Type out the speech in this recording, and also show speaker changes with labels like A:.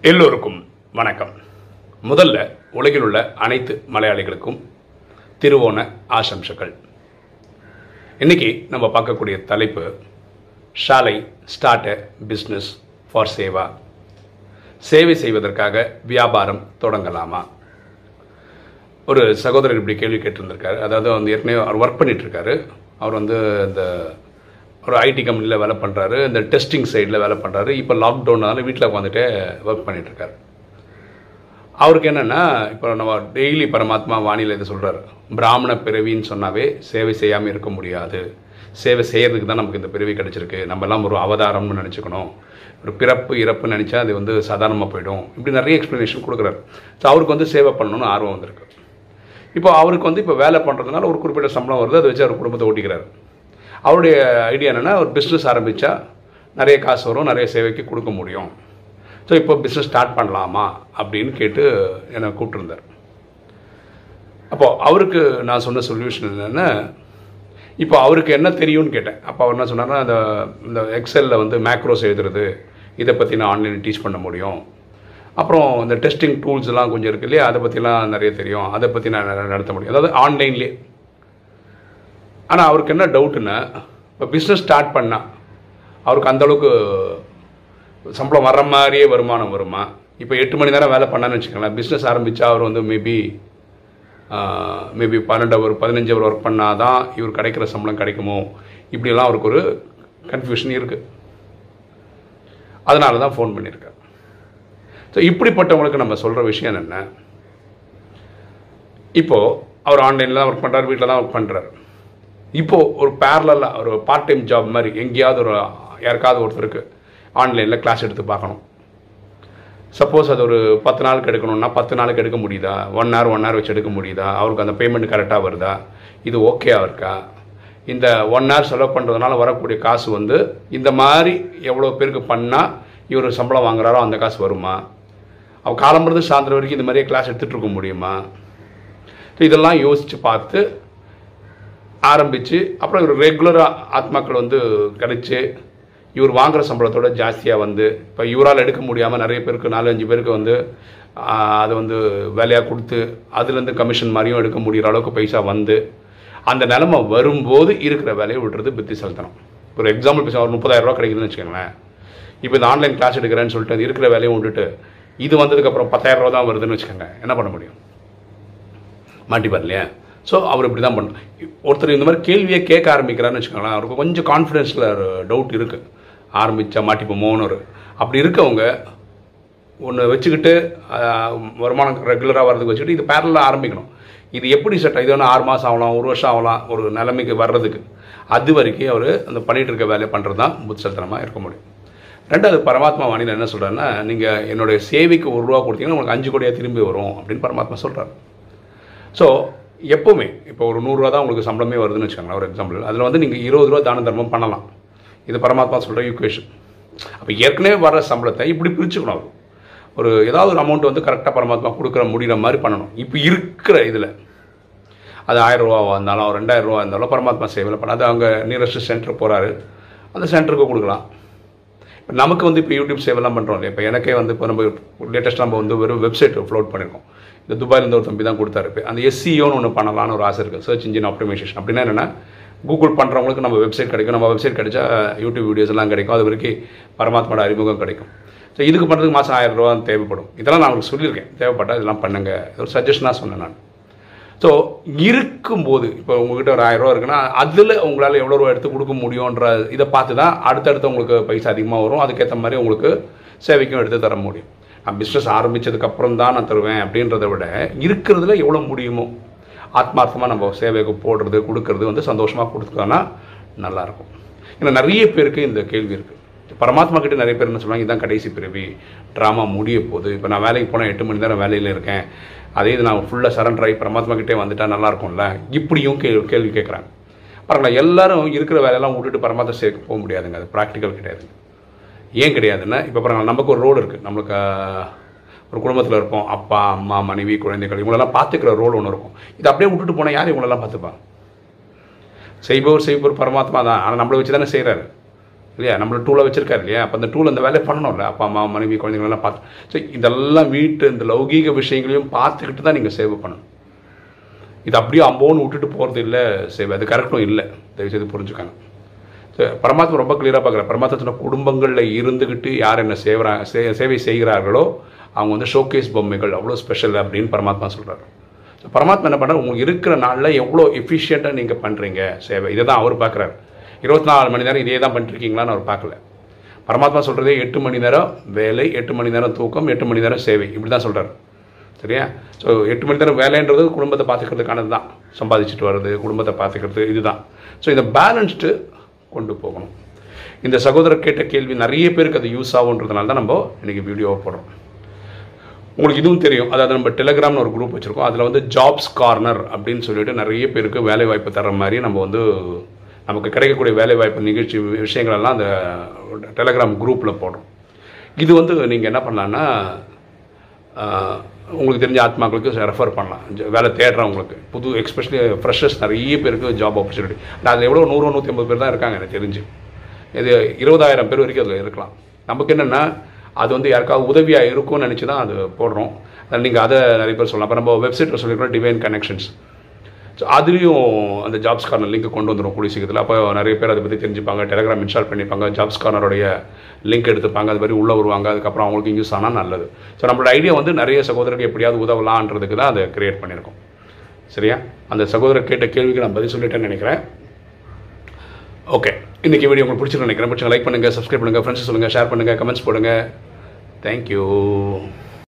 A: எல்லோருக்கும் வணக்கம். முதல்ல உலகில் உள்ள அனைத்து மலையாளிகளுக்கும் திருவோண ஆசம்சங்கள் இன்னைக்கு நம்ம பார்க்கக்கூடிய தலைப்பு shall I start business for Seva? சேவை செய்வதற்காக வியாபாரம் தொடங்கலாமா? ஒரு சகோதரர் இப்படி கேள்வி கேட்டிருந்திருக்காரு. அதாவது வந்து ஏற்கனவே அவர் ஒர்க் பண்ணிட்டு இருக்காரு. அவர் வந்து இந்த ஒரு ஐடி கம்பெனியில் வேலை பண்ணுறாரு இந்த டெஸ்டிங் சைடில் வேலை பண்ணுறாரு இப்போ லாக்டவுனால வீட்டில் உட்காந்துட்டு ஒர்க் பண்ணிகிட்ருக்காரு அவருக்கு என்னென்னா இப்போ நம்ம டெய்லி பரமாத்மா வானிலை இதை சொல்கிறாரு பிராமண பிறவின்னு சொன்னாவே சேவை செய்யாமல் இருக்க முடியாது. சேவை செய்கிறதுக்கு தான் நமக்கு இந்த பிறவி கிடச்சிருக்கு. நம்ம எல்லாம் ஒரு அவதாரம்னு நினச்சிக்கணும். ஒரு பிறப்பு இறப்புன்னு நினச்சா அது வந்து சாதாரணமாக போயிடும். இப்படி நிறைய எக்ஸ்ப்ளனேஷன் கொடுக்குறாரு. ஸோ அவருக்கு வந்து சேவை பண்ணணும்னு ஆர்வம் வந்திருக்கு. இப்போ அவருக்கு வந்து இப்போ வேலை பண்ணுறதுனால ஒரு குறிப்பிட்ட சம்பளம் வருது. அதை வச்சு அவர் குடும்பத்தை ஓட்டிக்கிறார். அவருடைய ஐடியா என்னென்னா ஒரு பிஸ்னஸ் ஆரம்பித்தா நிறைய காசு வரும் நிறைய சேவைக்கு கொடுக்க முடியும். ஸோ இப்போ பிஸ்னஸ் ஸ்டார்ட் பண்ணலாமா? அப்படின்னு கேட்டு என்னை கூப்பிட்டுருந்தார். அப்போது அவருக்கு நான் சொன்ன சொல்யூஷன் என்னென்னா இப்போ அவருக்கு என்ன தெரியும்னு கேட்டேன். அப்போ அவர் என்ன சொன்னார்னா அந்த இந்த எக்ஸலில் வந்து மேக்ரோஸ் எழுதுறது இதை பற்றி நான் ஆன்லைனில் டீச் பண்ண முடியும். அப்புறம் இந்த டெஸ்டிங் டூல்ஸ்லாம் கொஞ்சம் இருக்கு இல்லையா அதை பற்றிலாம் நிறைய தெரியும். அதை பற்றி நான் நடத்த முடியும். அதாவது ஆன்லைன்லேயே ஆனால் அவருக்கு என்ன டவுட்டுன்னா இப்போ பிஸ்னஸ் ஸ்டார்ட் பண்ணால் அவருக்கு அந்த அளவுக்கு சம்பளம் வர்ற மாதிரியே வருமானம் வருமா? இப்போ எட்டு மணி நேரம் வேலை பண்ணான்னு வச்சுக்கோங்களேன் பிஸ்னஸ் ஆரம்பித்தா அவர் வந்து மேபி மேபி பன்னெண்டு அவர் பதினஞ்சு அவர் ஒர்க் பண்ணால் தான் இவர் கிடைக்கிற சம்பளம் கிடைக்குமோ? இப்படியெல்லாம் அவருக்கு ஒரு கன்ஃபியூஷன் இருக்குது அதனால தான் ஃபோன் பண்ணியிருக்கேன் ஸோ இப்படிப்பட்டவங்களுக்கு நம்ம சொல்கிற விஷயம் என்ன இப்போது அவர் ஆன்லைனில் தான் ஒர்க் பண்ணுறாரு வீட்டில் தான் ஒர்க் பண்ணுறாரு இப்போது ஒரு பேரலாக ஒரு பார்ட் டைம் ஜாப் மாதிரி எங்கேயாவது ஒரு யாருக்காவது ஒருத்தருக்கு ஆன்லைனில் கிளாஸ் எடுத்து பார்க்கணும். சப்போஸ் அது ஒரு பத்து நாளுக்கு எடுக்கணும்னா பத்து நாளுக்கு எடுக்க முடியுதா? ஒன் ஹவர் ஒன் ஹவர் வச்சு எடுக்க முடியுதா? அவருக்கு அந்த பேமெண்ட் கரெக்டாக வருதா? இது ஓகேவா இருக்கா? இந்த ஒன் ஹவர் செலவு பண்ணுறதுனால வரக்கூடிய காசு வந்து இந்த மாதிரி எவ்வளோ பேருக்கு பண்ணால் இவர் சம்பளம் வாங்குறாரோ அந்த காசு வருமா? அவள் காலம்புறது சாயந்தரம் வரைக்கும் இந்த மாதிரியே கிளாஸ் எடுத்துகிட்டு இருக்க முடியுமா? ஸோ இதெல்லாம் யோசித்து பார்த்து ஆரம்பித்து அப்புறம் இவர் ரெகுலராக ஆத்மாக்கள் வந்து கிடச்சி இவர் வாங்குகிற சம்பளத்தோட ஜாஸ்தியாக வந்து இப்போ இவரால் எடுக்க முடியாமல் நிறைய பேருக்கு நாலு அஞ்சு பேருக்கு வந்து அதை வந்து வேலையாக கொடுத்து அதுலேருந்து கமிஷன் மாதிரியும் எடுக்க முடிகிற அளவுக்கு பைசா வந்து அந்த நிலமை வரும்போது இருக்கிற வேலையை விடுறது செலுத்தணும் ஒரு எக்ஸாம்பிள் பேச ஒரு முப்பதாயிரரூபா கிடைக்குதுன்னு வச்சுக்கோங்களேன். இப்போ இந்த ஆன்லைன் கிளாஸ் எடுக்கிறேன்னு சொல்லிட்டு இருக்கிற வேலையை விட்டுட்டு இது வந்ததுக்கப்புறம் பத்தாயிரம் தான் வருதுன்னு வச்சுக்கோங்க. என்ன பண்ண முடியும்? மாட்டிப்பார் இல்லையா ஸோ அவர் இப்படி தான் பண்ண ஒருத்தர் இந்த மாதிரி கேள்வியை கேட்க ஆரம்பிக்கிறான்னு வச்சுக்கோங்களேன் அவருக்கு கொஞ்சம் கான்ஃபிடென்ஸில் டவுட் இருக்குது ஆரம்பித்தா மாட்டிப்போமோன்னு ஒரு அப்படி இருக்கவங்க ஒன்று வச்சுக்கிட்டு வருமானம் ரெகுலராக வரதுக்கு வச்சுக்கிட்டு இது பேரலாக ஆரம்பிக்கணும். இது எப்படி செட் இது ஒன்று ஆறு மாதம் ஆகலாம் ஒரு வருஷம் ஆகலாம் ஒரு நிலைமைக்கு வர்றதுக்கு. அது வரைக்கும் அவர் அந்த பண்ணிகிட்டு இருக்க வேலையை பண்ணுறது தான் புத்திசல்தனமாக இருக்க முடியும். ரெண்டாவது பரமாத்மா வாணியில் என்ன சொல்கிறாருன்னா நீங்கள் என்னுடைய சேவைக்கு ஒரு ரூபா கொடுத்தீங்கன்னா உங்களுக்கு அஞ்சு கோடியாக திரும்பி வரும் அப்படின்னு பரமாத்மா சொல்கிறார் ஸோ எப்போவுமே. இப்போ ஒரு நூறுரூவா தான் உங்களுக்கு சம்பளமே வருதுன்னு வச்சுக்கோங்களேன் ஒரு எக்ஸாம்பிள் அதில் வந்து நீங்கள் இருபது ரூபா தான தர்மம் பண்ணலாம். இது பரமாத்மா சொல்கிற ஈக்குவேஷன் அப்போ ஏற்கனவே வர சம்பளத்தை இப்படி பிரிச்சுக்கணும். அவர். ஒரு ஏதாவது ஒரு அமௌண்ட் வந்து கரெக்டாக பரமாத்மா கொடுக்குற முடிகிற மாதிரி பண்ணணும். இப்போ இருக்கிற இதில். அது ஆயிரம் ரூபாவாக இருந்தாலும் ரெண்டாயிரம் ரூபா இருந்தாலும் பரமாத்மா சேவையில் பண்ண அது அங்கே நியரஸ்ட் சென்டர் போகிறாரு அந்த சென்டருக்கு கொடுக்கலாம். இப்போ நமக்கு வந்து இப்போ யூடியூப் சேவைலாம் பண்ணுறோம் இல்லையா? இப்போ எனக்கே வந்து இப்போ நம்ம லேட்டஸ்ட் நம்ம வந்து வெறும் வெப்சைட் ஃப்ளோட் பண்ணியிருக்கோம் இந்த துபாயிலேருந்து ஒரு தம்பி தான் கொடுத்தாரு. இப்போ அந்த எஸ்சிஓன்னு ஒன்று பண்ணலாம்னு ஒரு ஆசை இருக்குது சர்ச் இன்ஜின் ஆப்டிமைசேஷன் அப்படின்னா என்னென்னா கூகுள் பண்ணுறவங்களுக்கு நம்ம வெப்சைட் கிடைக்கும். நம்ம வெப்சைட் கிடைச்சா யூடியூப் வீடியோஸ் எல்லாம் கிடைக்கும். அது வரைக்கும் பரமாத்மாவோட அறிமுகம் கிடைக்கும். ஸோ இதுக்கு பண்ணுறதுக்கு மாதம் ஆயிரம் ரூபா தேவைப்படும். இதெல்லாம் நான் உங்களுக்கு சொல்லியிருக்கேன். தேவைப்பட்டால் இதெல்லாம் பண்ணுங்க. ஒரு சஜஷனாக சொன்னேன் நான். ஸோ இருக்கும்போது இப்போ உங்ககிட்ட ஒரு ஆயிரம் ரூபா இருக்குன்னா அதில் உங்களால் எவ்வளோ ரூபா எடுத்து கொடுக்க முடியுன்ற இதை பார்த்து தான் அடுத்தடுத்து உங்களுக்கு பைசா அதிகமாக வரும். அதுக்கேற்ற மாதிரி உங்களுக்கு சேவைக்கும் எடுத்து தர முடியும். பிஸ்னஸ் ஆரம்பித்ததுக்கப்புறம் தான் நான் தருவேன் அப்படின்றத விட இருக்கிறதுல எவ்வளோ முடியுமோ ஆத்மார்த்தமாக நம்ம சேவைக்கு போடுறது கொடுக்கறது வந்து சந்தோஷமாக கொடுத்துக்கோன்னா நல்லாயிருக்கும் ஏன்னா நிறைய பேருக்கு இந்த கேள்வி இருக்குது பரமாத்மா கிட்ட நிறைய பேர் என்ன சொல்லுவாங்க இதுதான் கடைசி பிறவி. ட்ராமா முடிய போகுது. இப்போ நான் வேலைக்கு போனால் எட்டு மணி நேரம் வேலையில் இருக்கேன். அதே இது நான் ஃபுல்லாக சரண்டர் ஆகி பரமாத்மா கிட்டே வந்துட்டா நல்லா இருக்கும்ல? இப்படியும் கே கேள்வி கேட்குறாங்க பாருங்களா எல்லாரும் இருக்கிற வேலையெல்லாம் விட்டுட்டு பரமாத்மா சேர்க்க போக முடியாதுங்க. அது ப்ராக்டிக்கல் கிடையாது ஏன் கிடையாதுன்னா இப்போ பாருங்கள் நமக்கு ஒரு ரோடு இருக்குது நம்மளுக்கு ஒரு குடும்பத்தில் இருப்போம். அப்பா அம்மா மனைவி குழந்தைகள் இவங்களெல்லாம் பார்த்துக்கிற ரோல் ஒன்று இருக்கும். இது அப்படியே விட்டுட்டு போனால் யார் இவங்களெல்லாம் பார்த்துப்பாங்க? செய்பவர் செய்பவர் பரமாத்மா தான். ஆனால் நம்மளை வச்சு தானே செய்கிறாரு இல்லையா? நம்மளை டூலை வச்சுருக்காரு இல்லையா? அப்போ அந்த டூல் அந்த வேலையை பண்ணணும்ல. அப்பா அம்மா மனைவி குழந்தைங்களெல்லாம் பார்த்து. ஸோ இதெல்லாம் வீட்டு இந்த லௌகீக விஷயங்களையும் பார்த்துக்கிட்டு தான் நீங்கள் சேவை பண்ணணும். இது அப்படியே அம்போன்னு விட்டுட்டு போகிறது இல்லை. சேவை அது கரெக்டும் இல்லை. தயவுசெய்து புரிஞ்சுக்காங்க. பரமாத்மா ரொம்ப கிளியராக பார்க்குற பரமாத்மா சொன்ன குடும்பங்களில் இருந்துக்கிட்டு யார் என்ன சேவரா சே சேவை செய்கிறார்களோ அவங்க வந்து ஷோகேஸ் பொம்மைகள் அவ்வளோ ஸ்பெஷல் அப்படின்னு பரமாத்மா சொல்கிறார் ஸோ பரமாத்மா என்ன பண்ணுறாரு உங்களுக்கு இருக்கிற நாளில் எவ்வளோ எஃபிஷியண்ட்டாக நீங்கள் பண்ணுறீங்க சேவை. இதை தான் அவர் பார்க்குறாரு. இருபத்தி நாலு மணி நேரம் இதே தான் பண்ணிருக்கீங்களான்னு அவர் பார்க்கல. பரமாத்மா சொல்கிறதே எட்டு மணி நேரம் வேலை எட்டு மணி நேரம் தூக்கம் எட்டு மணி நேரம் சேவை. இப்படி தான் சொல்கிறார் சரியா? ஸோ எட்டு மணி நேரம் வேலைன்றது குடும்பத்தை பார்த்துக்கிறதுக்கானது தான் சம்பாதிச்சுட்டு வர்றது குடும்பத்தை பார்த்துக்கிறது இதுதான். ஸோ இதை பேலன்ஸ்டு கொண்டு போகணும். இந்த சகோதரர் கேட்ட கேள்வி நிறைய பேருக்கு அது யூஸ் ஆகுன்றதுனால தான் நம்ம இன்றைக்கி வீடியோவை போடுறோம். உங்களுக்கு இதுவும் தெரியும். அதாவது நம்ம டெலிகிராம்னு ஒரு குரூப் வச்சுருக்கோம். அதில் வந்து ஜாப்ஸ் கார்னர் அப்படின்னு சொல்லிட்டு நிறைய பேருக்கு வேலை வாய்ப்பு தர மாதிரி நம்ம வந்து நமக்கு கிடைக்கக்கூடிய வேலை வாய்ப்பு நிகழ்ச்சி விஷயங்கள் எல்லாம் அந்த டெலகிராம் குரூப்பில் போடுறோம். இது வந்து நீங்கள் என்ன பண்ணலான்னா உங்களுக்கு தெரிஞ்ச ஆத்மாக்களுக்கு ரெஃபர் பண்ணலாம். வேலை தேடுறவங்களுக்கு. புது எக்ஸ்பெஷலி ஃப்ரெஷர்ஸ் நிறைய பேருக்கு ஜாப் ஆப்பர்ச்சுனிட்டி அதில் எவ்வளோ நூறு நூற்றி ஐம்பது பேர் தான் இருக்காங்க எனக்கு தெரிஞ்சு. இது இருபதாயிரம் பேர் வரைக்கும் அதில் இருக்கலாம். நமக்கு என்னென்னா அது வந்து யாருக்காவது உதவியாக இருக்கும்னு நினச்சி தான் அது போடுறோம். நீங்கள் அதை நிறைய பேர் சொல்லலாம். அப்போ நம்ம வெப்சைட்டில் சொல்லிக்கிறோம் டிவைன் கனெக்ஷன்ஸ் ஸோ அதுலேயும் அந்த ஜாப்ஸ் கார்னர் லிங்க் கொண்டு வந்துடும் கூடிய சீக்கிரத்தில். அப்போ நிறைய பேர் அதை பற்றி தெரிஞ்சுப்பாங்க டெலிகிராம் இன்ஸ்டால் பண்ணிப்பாங்க ஜாப்ஸ் கார்னருடைய லிங்க் எடுத்துப்பாங்க அது மாதிரி உள்ளே வருவாங்க அதுக்கப்புறம் அவங்களுக்கு யூஸ் ஆனால் நல்லது. ஸோ நம்மளோட ஐடியா வந்து நிறைய சகோதரருக்கு எப்படியாவது உதவலான்றதுக்கு தான் அதை கிரியேட் பண்ணியிருக்கோம். சரியா? அந்த சகோதரர் கேட்ட கேள்விக்கு நான் பதில் சொல்லிட்டேன்னு நினைக்கிறேன். ஓகே இன்றைக்கி வீடியோ உங்களுக்கு பிடிச்சிருக்கு நினைக்கிறேன். பிடிச்சா லைக் பண்ணுங்கள் சப்ஸ்கிரைப் பண்ணுங்கள் ஃப்ரெண்ட்ஸ் சொல்லுங்கள் ஷேர் பண்ணுங்கள் கமெண்ட்ஸ் போடுங்கள் தேங்க்யூ